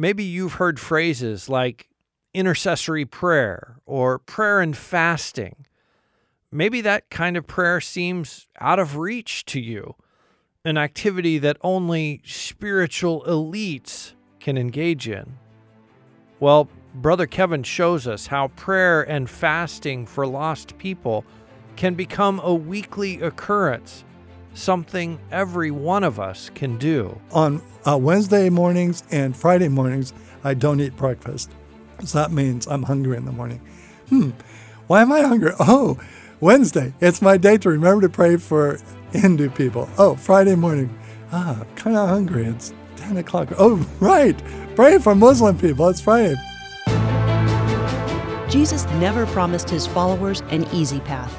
Maybe you've heard phrases like intercessory prayer or prayer and fasting. Maybe that kind of prayer seems out of reach to you, an activity that only spiritual elites can engage in. Well, Brother Kevin shows us how prayer and fasting for lost people can become a weekly occurrence, something every one of us can do. On uh, Wednesday mornings and Friday mornings, I don't eat breakfast. So that means I'm hungry in the morning. Hmm, why am I hungry? Oh, Wednesday, it's my day to remember to pray for Hindu people. Oh, Friday morning, ah, kind of hungry. It's 10 o'clock. Oh, right, pray for Muslim people. It's Friday. Jesus never promised his followers an easy path.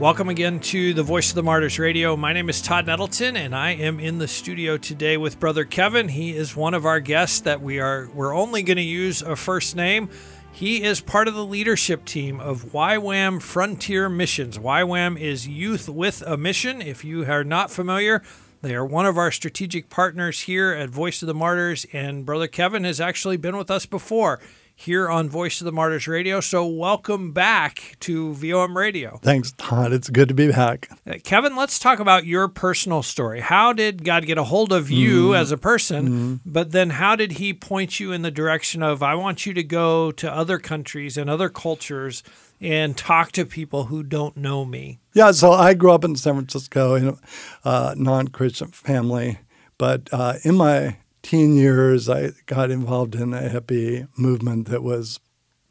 Welcome again to the Voice of the Martyrs Radio. My name is Todd Nettleton, and I am in the studio today with Brother Kevin. He is one of our guests that we are we're only going to use a first name. He is part of the leadership team of YWAM Frontier Missions. YWAM is Youth with a Mission. If you are not familiar, they are one of our strategic partners here at Voice of the Martyrs, and Brother Kevin has actually been with us before here on Voice of the Martyrs Radio. So, welcome back to VOM Radio. Thanks, Todd. It's good to be back. Uh, Kevin, let's talk about your personal story. How did God get a hold of you Mm. as a person? Mm. But then, how did He point you in the direction of, I want you to go to other countries and other cultures and talk to people who don't know me? Yeah, so I grew up in San Francisco in a uh, non Christian family, but uh, in my teen years, I got involved in a hippie movement that was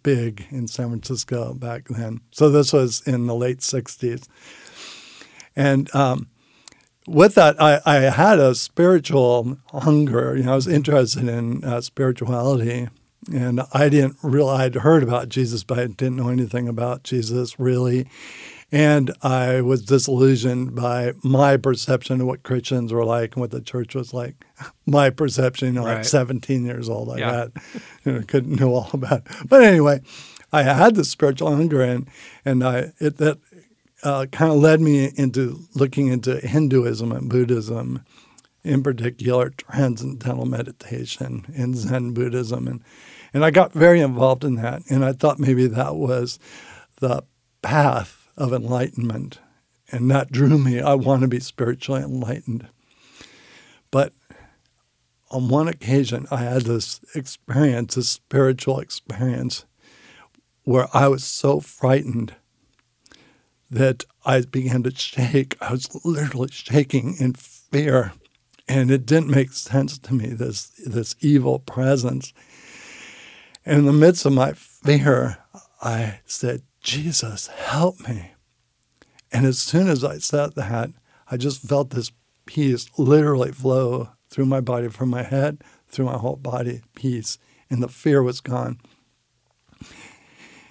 big in San Francisco back then. So this was in the late 60s. And um, with that, I, I had a spiritual hunger. You know, I was interested in uh, spirituality. And I didn't real I'd heard about Jesus, but I didn't know anything about Jesus really. And I was disillusioned by my perception of what Christians were like and what the church was like. My perception, you know, Right. like 17 years old, I Yeah. that, you know, couldn't know all about it. But anyway, I had this spiritual hunger, and and I it that uh, kind of led me into looking into Hinduism and Buddhism, in particular transcendental meditation and Zen Buddhism, and and I got very involved in that, and I thought maybe that was the path of enlightenment, and that drew me. I want to be spiritually enlightened, but on one occasion, I had this experience, this spiritual experience, where I was so frightened that I began to shake. I was literally shaking in fear, and it didn't make sense to me. This this evil presence, and in the midst of my fear, I said, "Jesus, help me!" And as soon as I said that, I just felt this peace literally flow through my body, from my head through my whole body, peace, and the fear was gone.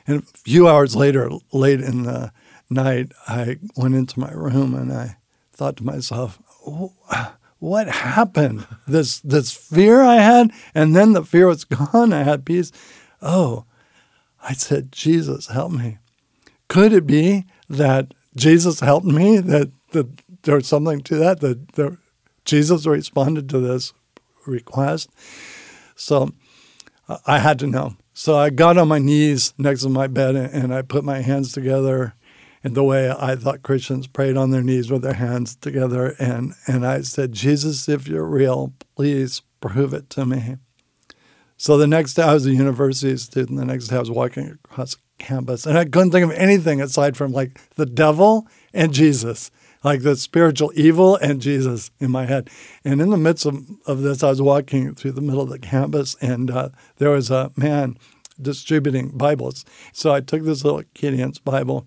And a few hours later, late in the night, I went into my room and I thought to myself, "Oh, "What happened? This this fear I had, and then the fear was gone. I had peace. Oh, I said, Jesus, help me. Could it be that Jesus helped me? That that something to that? That there, Jesus responded to this request. So uh, I had to know. So I got on my knees next to my bed and, and I put my hands together in the way I thought Christians prayed on their knees with their hands together. And, and I said, Jesus, if you're real, please prove it to me. So the next day I was a university student. The next day I was walking across campus and I couldn't think of anything aside from like the devil and Jesus, like the spiritual evil and Jesus in my head. And in the midst of, of this, I was walking through the middle of the campus and uh, there was a man distributing Bibles. So I took this little Gideon's Bible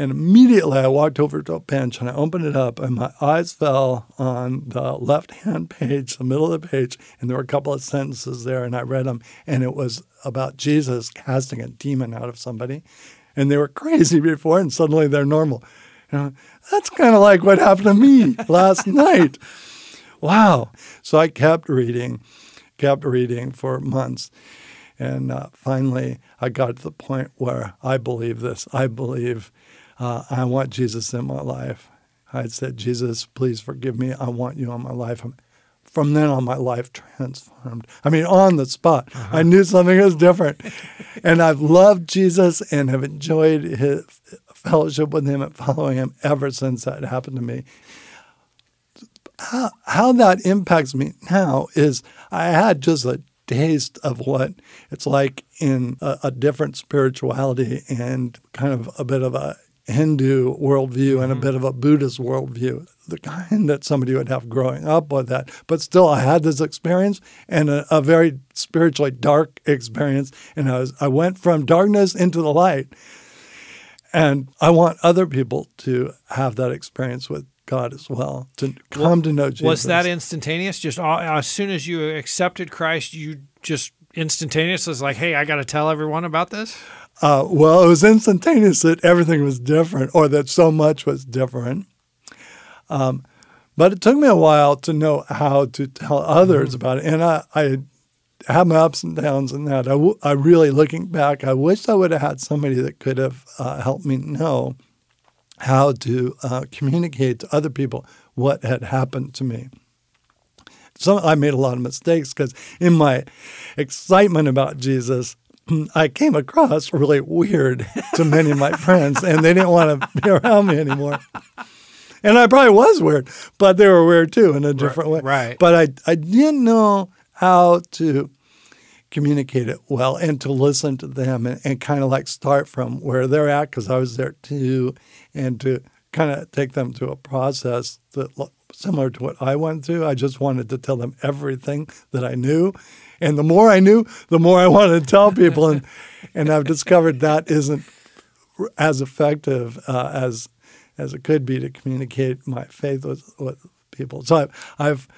and immediately I walked over to a bench and I opened it up, and my eyes fell on the left hand page, the middle of the page, and there were a couple of sentences there, and I read them, and it was about Jesus casting a demon out of somebody. And they were crazy before, and suddenly they're normal. And That's kind of like what happened to me last night. Wow. So I kept reading, kept reading for months. And uh, finally, I got to the point where I believe this. I believe uh, I want Jesus in my life. I said, Jesus, please forgive me. I want you in my life. From then on, my life transformed. I mean, on the spot, uh-huh. I knew something was different. and I've loved Jesus and have enjoyed his fellowship with him and following him ever since that happened to me. How, how that impacts me now is I had just a taste of what it's like in a, a different spirituality and kind of a bit of a Hindu worldview mm-hmm. and a mm-hmm. bit of a Buddhist worldview, the kind that somebody would have growing up with that. But still, I had this experience and a, a, very spiritually dark experience, and I was I went from darkness into the light. And I want other people to have that experience with God as well, to come well, to know Jesus. Was that instantaneous? Just all, as soon as you accepted Christ, you just instantaneous was like, hey, I got to tell everyone about this? Uh, well, it was instantaneous that everything was different or that so much was different. Um, but it took me a while to know how to tell others mm-hmm. about it. And I, I had my ups and downs in that. I, w- I really, looking back, I wish I would have had somebody that could have uh, helped me know how to uh, communicate to other people what had happened to me. So I made a lot of mistakes because in my excitement about Jesus, I came across really weird to many of my friends, and they didn't want to be around me anymore. And I probably was weird, but they were weird too in a different right, way. Right. But I, I didn't know how to communicate it well and to listen to them and, and kind of like start from where they're at because I was there too, and to kind of take them through a process that similar to what I went through. I just wanted to tell them everything that I knew. And the more I knew, the more I wanted to tell people. And, and I've discovered that isn't as effective uh, as as it could be to communicate my faith with, with people. So I've, I've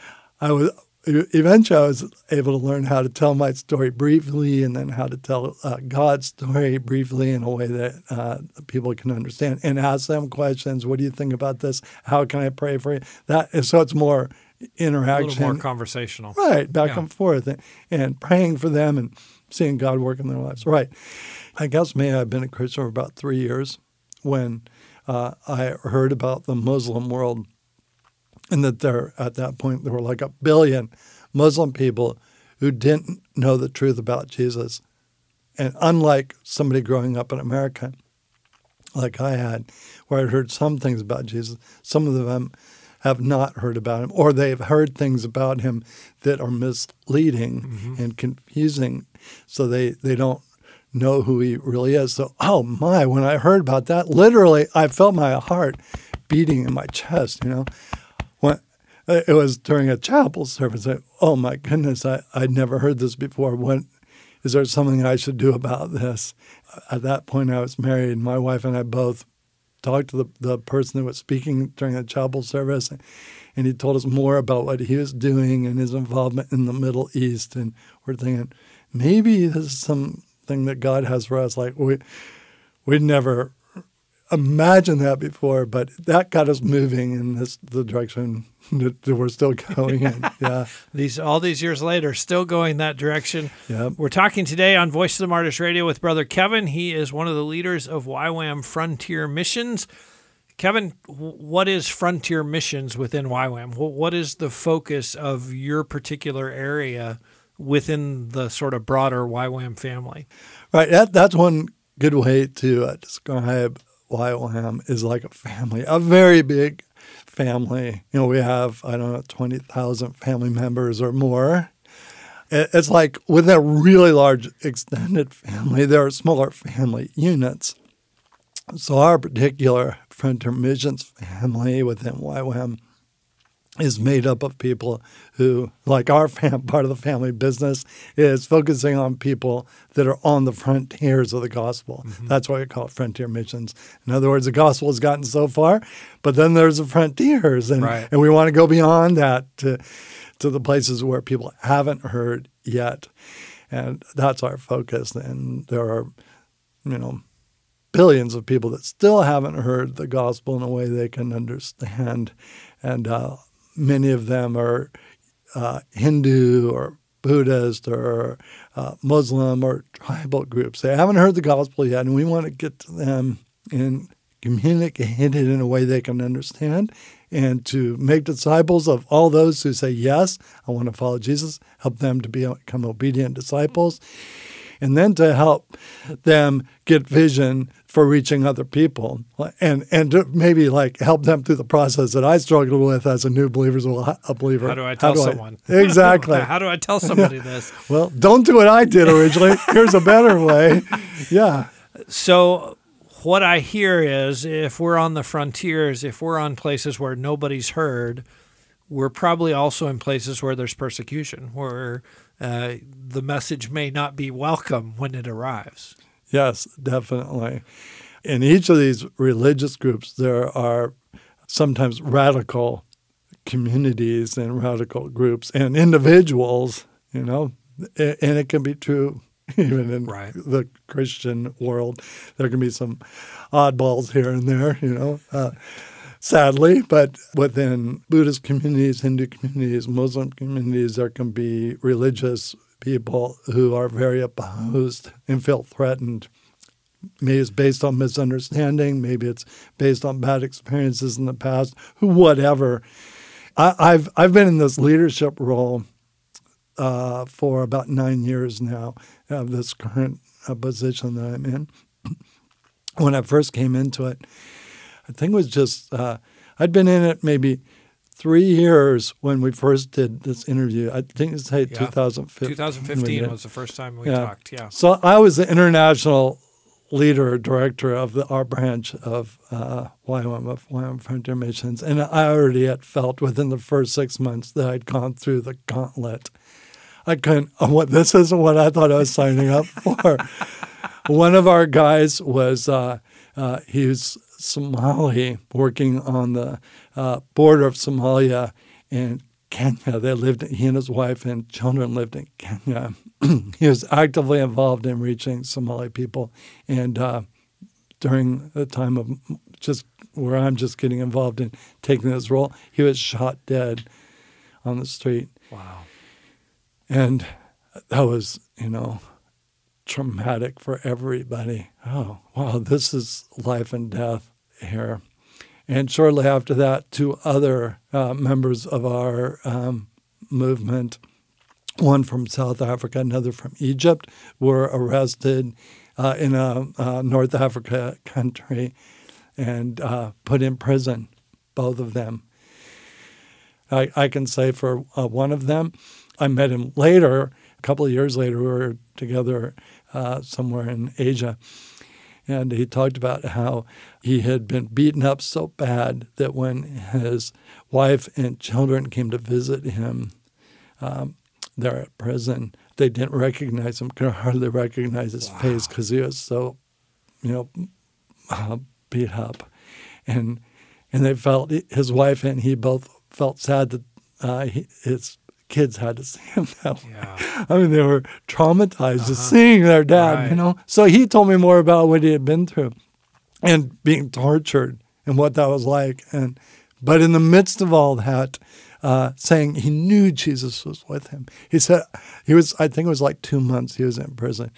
I was eventually I was able to learn how to tell my story briefly and then how to tell uh, God's story briefly in a way that uh, people can understand and ask them questions. What do you think about this? How can I pray for you? That so it's more interaction, more conversational, right? Back yeah. and forth, and, and, praying for them and seeing God work in their lives. Right. I guess me, I've been a Christian for about three years when uh, I heard about the Muslim world and that there at that point there were like a billion Muslim people who didn't know the truth about Jesus. And unlike somebody growing up in America, like I had, where I'd heard some things about Jesus, some of them have not heard about him, or they've heard things about him that are misleading mm-hmm. and confusing, so they, they don't know who he really is. So, oh my, when I heard about that, literally, I felt my heart beating in my chest, you know it was during a chapel service. I, oh my goodness, I, I'd never heard this before. What is there something I should do about this? At that point, I was married. and My wife and I both talked to the, the person who was speaking during the chapel service, and he told us more about what he was doing and his involvement in the Middle East. And we're thinking, maybe this is something that God has for us. Like we we'd never imagined that before, but that got us moving in this the direction that we're still going in. Yeah, these all these years later, still going that direction. Yeah, we're talking today on Voice of the Martyrs Radio with Brother Kevin. He is one of the leaders of YWAM Frontier Missions. Kevin, what is Frontier Missions within YWAM? What is the focus of your particular area within the sort of broader YWAM family? Right. That, that's one good way to uh, describe YWAM is like a family, a very big family. You know, we have, I don't know, 20,000 family members or more. It's like with a really large extended family, there are smaller family units. So our particular Frontier Missions family within YWAM is made up of people who, like our fam- part of the family business, is focusing on people that are on the frontiers of the gospel. Mm-hmm. That's why we call it frontier missions. In other words, the gospel has gotten so far, but then there's the frontiers, and right. and we want to go beyond that to to the places where people haven't heard yet, and that's our focus. And there are, you know, billions of people that still haven't heard the gospel in a way they can understand. And uh, many of them are uh, Hindu or Buddhist or uh, Muslim or tribal groups. They haven't heard the gospel yet, and we want to get to them and communicate it in a way they can understand and to make disciples of all those who say, Yes, I want to follow Jesus, help them to become obedient disciples and then to help them get vision for reaching other people and and maybe like help them through the process that I struggled with as a new believer as well, a believer. How do I tell do someone? I, exactly. How do I tell somebody this? well, don't do what I did originally. Here's a better way. Yeah. So what I hear is if we're on the frontiers, if we're on places where nobody's heard, we're probably also in places where there's persecution, where uh, the message may not be welcome when it arrives. Yes, definitely. In each of these religious groups, there are sometimes radical communities and radical groups and individuals, you know, and it can be true even in right. the Christian world. There can be some oddballs here and there, you know. Uh, sadly. But within Buddhist communities, Hindu communities, Muslim communities, there can be religious people who are very opposed and feel threatened. Maybe it's based on misunderstanding, maybe it's based on bad experiences in the past, whatever. I, have I've been in this leadership role uh, for about nine years now of this current uh, position that I'm in. when I first came into it, I think it was just, uh, I'd been in it maybe three years when we first did this interview. I think it's say yeah. 2015. 2015 was the first time we yeah. talked, yeah. So I was the international leader, director of the, our branch of uh, YWAM, of YWAM Frontier Missions. And I already had felt within the first six months that I'd gone through the gauntlet. I couldn't, oh, what, this isn't what I thought I was signing up for. One of our guys was, uh, uh, he was Somali, working on the uh, border of Somalia and Kenya. They lived, he and his wife and children lived in Kenya. he was actively involved in reaching Somali people. And uh, during the time of just where I'm just getting involved in taking this role, he was shot dead on the street. Wow. And that was, you know, traumatic for everybody. Oh, wow, this is life and death here. And shortly after that, two other uh, members of our um, movement, one from South Africa, another from Egypt, were arrested uh, in a uh, North Africa country and uh, put in prison, both of them. I, I can say for uh, one of them, I met him later, a couple of years later, we were together uh, somewhere in Asia and he talked about how he had been beaten up so bad that when his wife and children came to visit him um, there at prison, they didn't recognize him, could hardly recognize his wow. face because he was so, you know, uh, beat up. And and they felt his wife and he both felt sad that uh, he, his kids had to see him that way. Yeah. I mean, they were traumatized uh-huh. just seeing their dad, right. you know. So he told me more about what he had been through and being tortured and what that was like. And but in the midst of all that, uh, saying he knew Jesus was with him. He said he was. I think it was like two months he was in prison.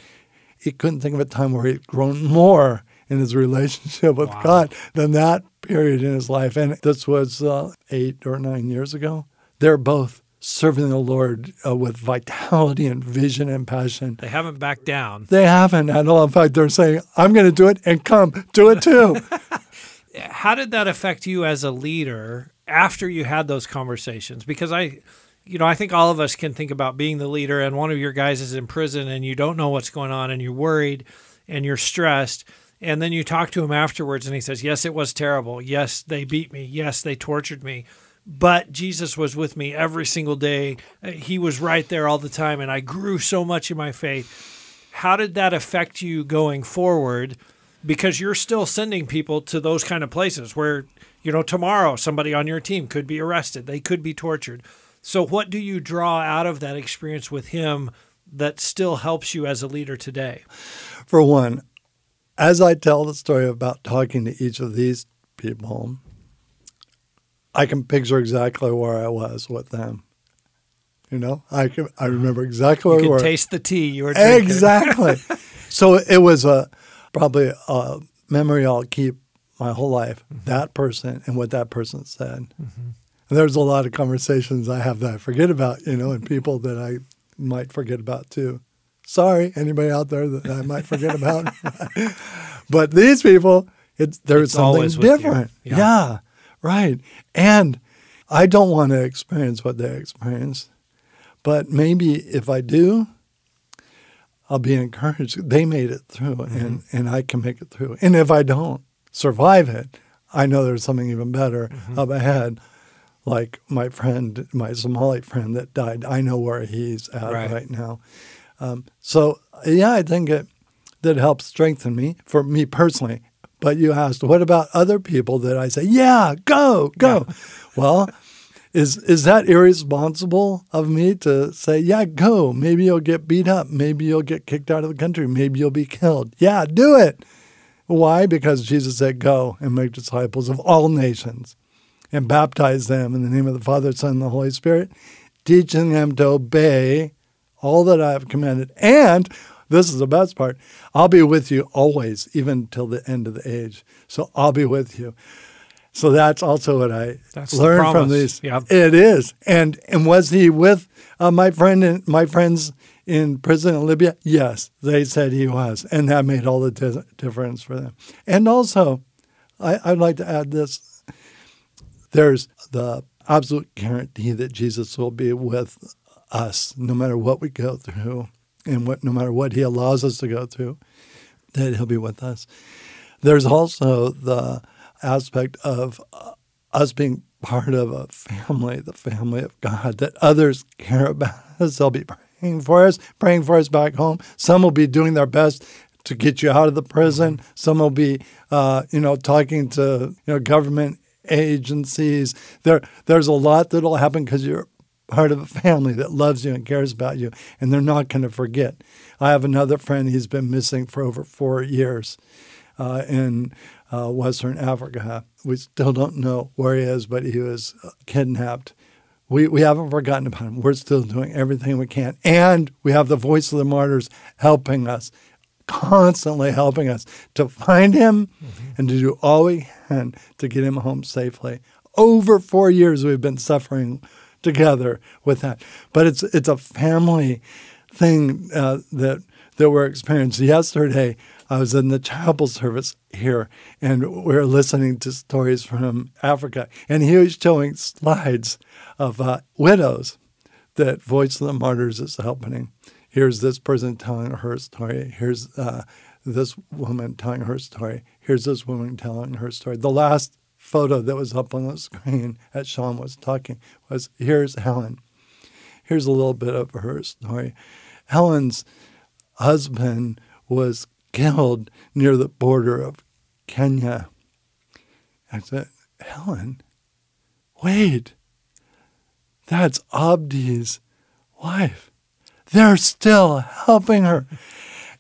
He couldn't think of a time where he'd grown more in his relationship with wow. God than that period in his life. And this was uh, eight or nine years ago. They're both serving the Lord uh, with vitality and vision and passion. They haven't backed down. They haven't at all. In fact, they're saying, I'm going to do it and come, do it too. How did that affect you as a leader after you had those conversations? Because I, you know, I think all of us can think about being the leader and one of your guys is in prison and you don't know what's going on and you're worried and you're stressed. And then you talk to him afterwards and he says, Yes, it was terrible. Yes, they beat me. Yes, they tortured me but Jesus was with me every single day. Uh, he was right there all the time, and I grew so much in my faith. How did that affect you going forward? Because you're still sending people to those kind of places where, you know, tomorrow somebody on your team could be arrested, they could be tortured. So, what do you draw out of that experience with him that still helps you as a leader today? For one, as I tell the story about talking to each of these people, I can picture exactly where I was with them. You know, I can I remember exactly where You we can taste the tea you were drinking. Exactly. so it was a probably a memory I'll keep my whole life. Mm-hmm. That person and what that person said. There's a lot of conversations I have that I forget about, you know, and people that I might forget about too. Sorry, anybody out there that I might forget about. but these people, it's there's It's something you. different. Yeah. yeah, right. And I don't want to experience what they experienced. But maybe if I do, I'll be encouraged. They made it through, and, and I can make it through. And if I don't survive it, I know there's something even better up ahead. Like my friend, my Somali friend that died, I know where he's at Right. right, now. Um, so yeah, I think it that helps strengthen me for me personally. But you asked, what about other people that I say, yeah, go, go? Well, is is that irresponsible of me to say, yeah, go? Maybe you'll get beat up. Maybe you'll get kicked out of the country. Maybe you'll be killed. Yeah, do it. Why? Because Jesus said, go and make disciples of all nations and baptize them in the name of the Father, Son, and the Holy Spirit, teaching them to obey all that I have commanded. And this is the best part I'll be with you always, even till the end of the age. So I'll be with you. So that's also what I That's the learned from these. Yep. It is. And and was he with uh, my friend and my friends in prison in Libya? Yes, they said he was, and that made all the di- difference for them. And also, I, I'd like to add this: there's the absolute guarantee that Jesus will be with us no matter what we go through, and what no matter what He allows us to go through, that He'll be with us. There's also the aspect of uh, us being part of a family, the family of God, that others care about us. They'll be praying for us, praying for us back home. Some will be doing their best to get you out of the prison. Some will be, uh, you know, talking to you know government agencies. There, there's a lot that'll happen because you're part of a family that loves you and cares about you, and they're not going to forget. I have another friend. He's been missing for over four years uh, in uh, Western Africa. We still don't know where he is, but he was uh, kidnapped. We, we haven't forgotten about him. We're still doing everything we can. And we have the voice of the martyrs helping us, constantly helping us to find him and to do all we can to get him home safely. Over four years, we've been suffering together with that. But it's, it's a family thing uh, that, that we're experiencing. Yesterday, I was in the chapel service here, and we are listening to stories from Africa, and he was showing slides of uh, widows that Voice of the Martyrs is helping. Here's this person telling her story. Here's uh, this woman telling her story. Here's this woman telling her story. The last photo that was up on the screen as Sean was talking was here's Helen. Here's a little bit of her story. Helen's husband was killed near the border of Kenya. I said, Helen, wait, that's Abdi's wife. They're still helping her.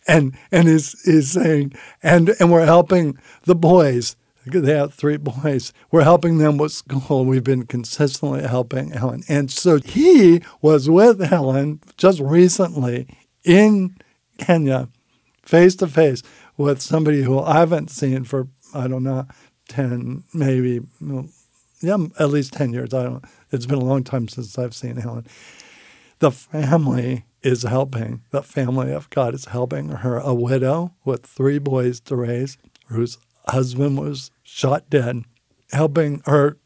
And and is he's saying, and, and we're helping the boys. They have three boys. We're helping them with school. We've been consistently helping Helen. And so he was with Helen just recently in Kenya, face to face with somebody who I haven't seen for, I don't know, 10, maybe, yeah, at least 10 years. I don't It's been a long time since I've seen Helen. The family is helping. The family of God is helping her, a widow with three boys to raise, whose husband was shot dead, helping her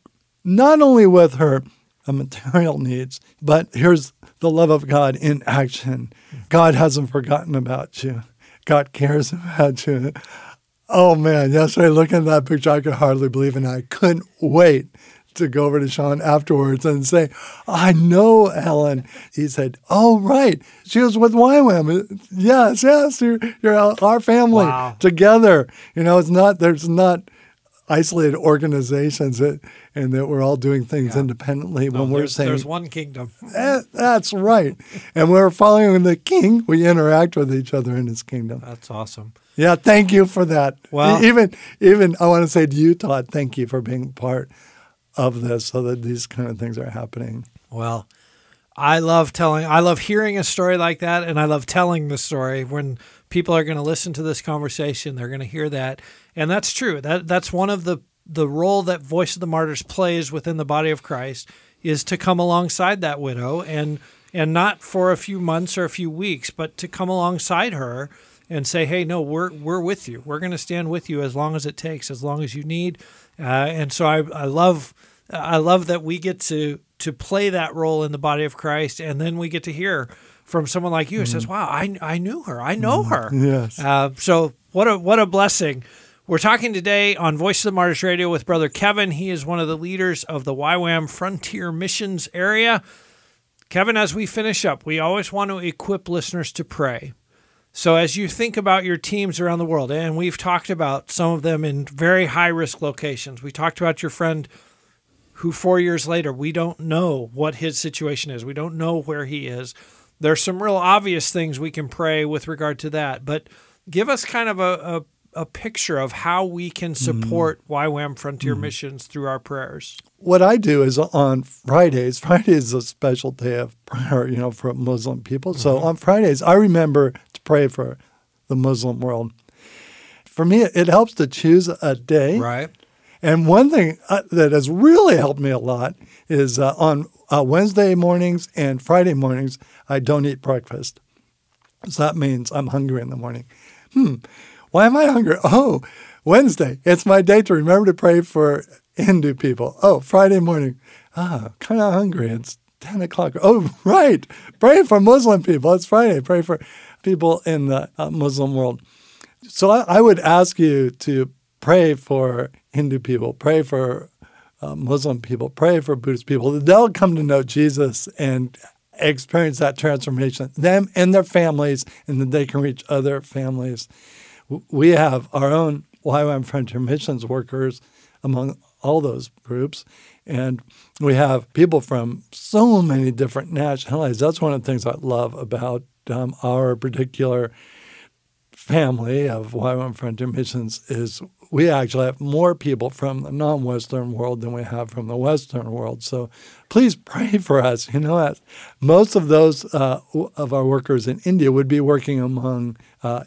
not only with her uh, material needs, but here's the love of God in action. God hasn't forgotten about you. God cares about you. Oh man, yesterday looking at that picture, I could hardly believe it. And I couldn't wait to go over to Sean afterwards and say, I know Helen. He said, Oh, right. She was with YWAM. Yes, yes. You're, you're our family Wow. together. You know, it's not, there's not isolated organizations that, and that we're all doing things Yeah. independently No, when we're saying there's one kingdom. "Eh, that's right and we're following the king we interact with each other in his kingdom That's awesome. yeah thank you for that Well- even even i want to say to you todd thank you for being part of this so that these kind of things are happening Well, I love telling, I love hearing a story like that, and I love telling the story. When people are going to listen to this conversation, they're going to hear that, and that's true. That that's one of the the role that Voice of the Martyrs plays within the body of Christ is to come alongside that widow and and not for a few months or a few weeks, but to come alongside her and say, "Hey, no, we're we're with you. We're going to stand with you as long as it takes, as long as you need." Uh, and so I I love I love that we get to to play that role in the body of Christ, and then we get to hear from someone like you who says, "Wow, I, I knew her. I know her." yes Uh, so what a what a blessing. We're talking today on Voice of the Martyrs Radio with Brother Kevin. He is one of the leaders of the YWAM Frontier Missions area. Kevin, as we finish up, we always want to equip listeners to pray. So, as you think about your teams around the world, and we've talked about some of them in very high risk locations, we talked about your friend who four years later, we don't know what his situation is. We don't know where he is. There's some real obvious things we can pray with regard to that, but give us kind of a, a, a picture of how we can support YWAM Frontier Missions through our prayers. what I do is on Fridays. Friday is a special day of prayer, you know, for Muslim people. So on Fridays, I remember to pray for the Muslim world. For me, it helps to choose a day. Right. And one thing uh, that has really helped me a lot is uh, on uh, Wednesday mornings and Friday mornings, I don't eat breakfast. So that means I'm hungry in the morning. Hmm, why am I hungry? Oh, Wednesday, it's my day to remember to pray for Hindu people. Oh, Friday morning, ah, kind of hungry. It's 10 o'clock. Oh, right, pray for Muslim people. It's Friday, pray for people in the uh, Muslim world. So I, I would ask you to pray for Hindu people, pray for uh, Muslim people, pray for Buddhist people. They'll come to know Jesus and experience that transformation, them and their families, and then they can reach other families. We have our own YWAM Frontier Missions workers among all those groups. And we have people from so many different nationalities. That's one of the things I love about um, our particular family of YWAM Frontier Missions is we actually have more people from the non-Western world than we have from the Western world. So please pray for us. You know, most of those uh, of our workers in India would be working among uh,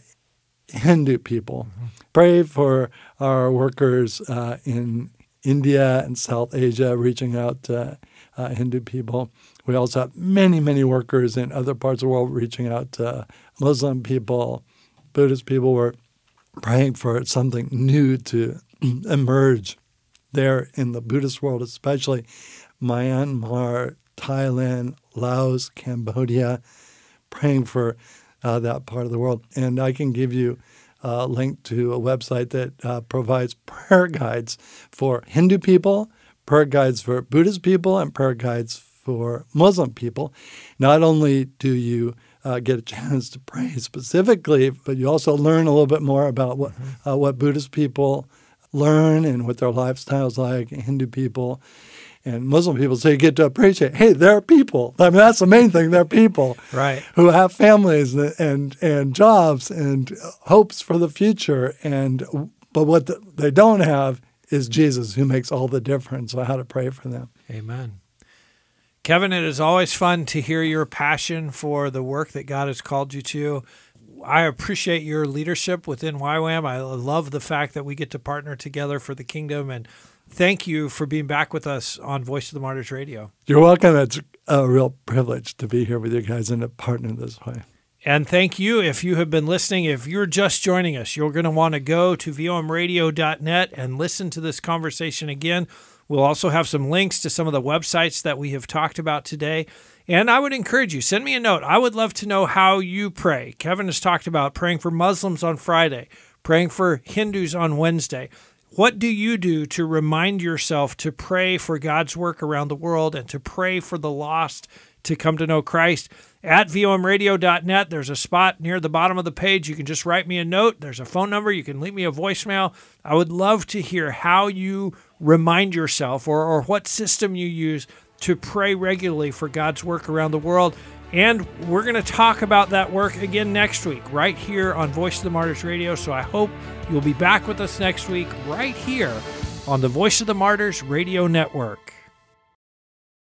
Hindu people. Pray for our workers uh, in India and South Asia, reaching out to uh, Hindu people. We also have many, many workers in other parts of the world reaching out to Muslim people, Buddhist people. We're praying for something new to emerge there in the Buddhist world, especially Myanmar, Thailand, Laos, Cambodia, praying for uh, that part of the world. And I can give you a link to a website that uh, provides prayer guides for Hindu people, prayer guides for Buddhist people, and prayer guides for Muslim people. Not only do you uh, get a chance to pray specifically, but you also learn a little bit more about what uh, what Buddhist people learn and what their lifestyles like, Hindu people and Muslim people. So you get to appreciate, hey, they're people. I mean, that's the main thing. They're people Right. who have families and and, and jobs and hopes for the future. And but what the, they don't have is Jesus, who makes all the difference. So how to pray for them. Amen. Kevin, it is always fun to hear your passion for the work that God has called you to. I appreciate your leadership within YWAM. I love the fact that we get to partner together for the kingdom. And thank you for being back with us on Voice of the Martyrs Radio. You're welcome. It's a real privilege to be here with you guys and to partner this way. And thank you if you have been listening. If you're just joining us, you're going to want to go to vomradio.net and listen to this conversation again. We'll also have some links to some of the websites that we have talked about today. And I would encourage you, send me a note. I would love to know how you pray. Kevin has talked about praying for Muslims on Friday, praying for Hindus on Wednesday. What do you do to remind yourself to pray for God's work around the world and to pray for the lost to come to know Christ? At vomradio.net, there's a spot near the bottom of the page. You can just write me a note. There's a phone number. You can leave me a voicemail. I would love to hear how you remind yourself or, or what system you use to pray regularly for God's work around the world. And we're going to talk about that work again next week, right here on Voice of the Martyrs Radio. So I hope you'll be back with us next week, right here on the Voice of the Martyrs Radio Network.